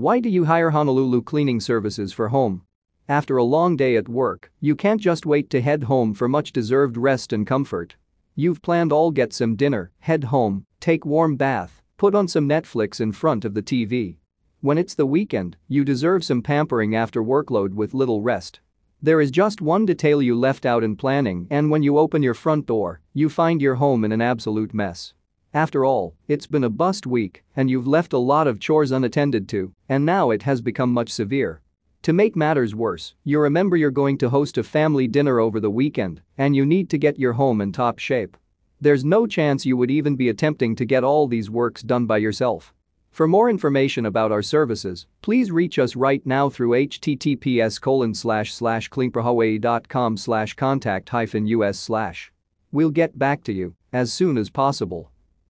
Why do you hire Honolulu Cleaning Services for home? After a long day at work, you can't just wait to head home for much deserved rest and comfort. You've planned all get some dinner, head home, take warm bath, put on some Netflix in front of the TV. When it's the weekend, you deserve some pampering after workload with little rest. There is just one detail you left out in planning and when you open your front door, you find your home in an absolute mess. After all, it's been a bust week and you've left a lot of chores unattended to, and now it has become much severe. To make matters worse, you remember you're going to host a family dinner over the weekend and you need to get your home in top shape. There's no chance you would even be attempting to get all these works done by yourself. For more information about our services, please reach us right now through https colon slash slash cleanforhawaii.com slash contact hyphen us slash. We'll get back to you as soon as possible.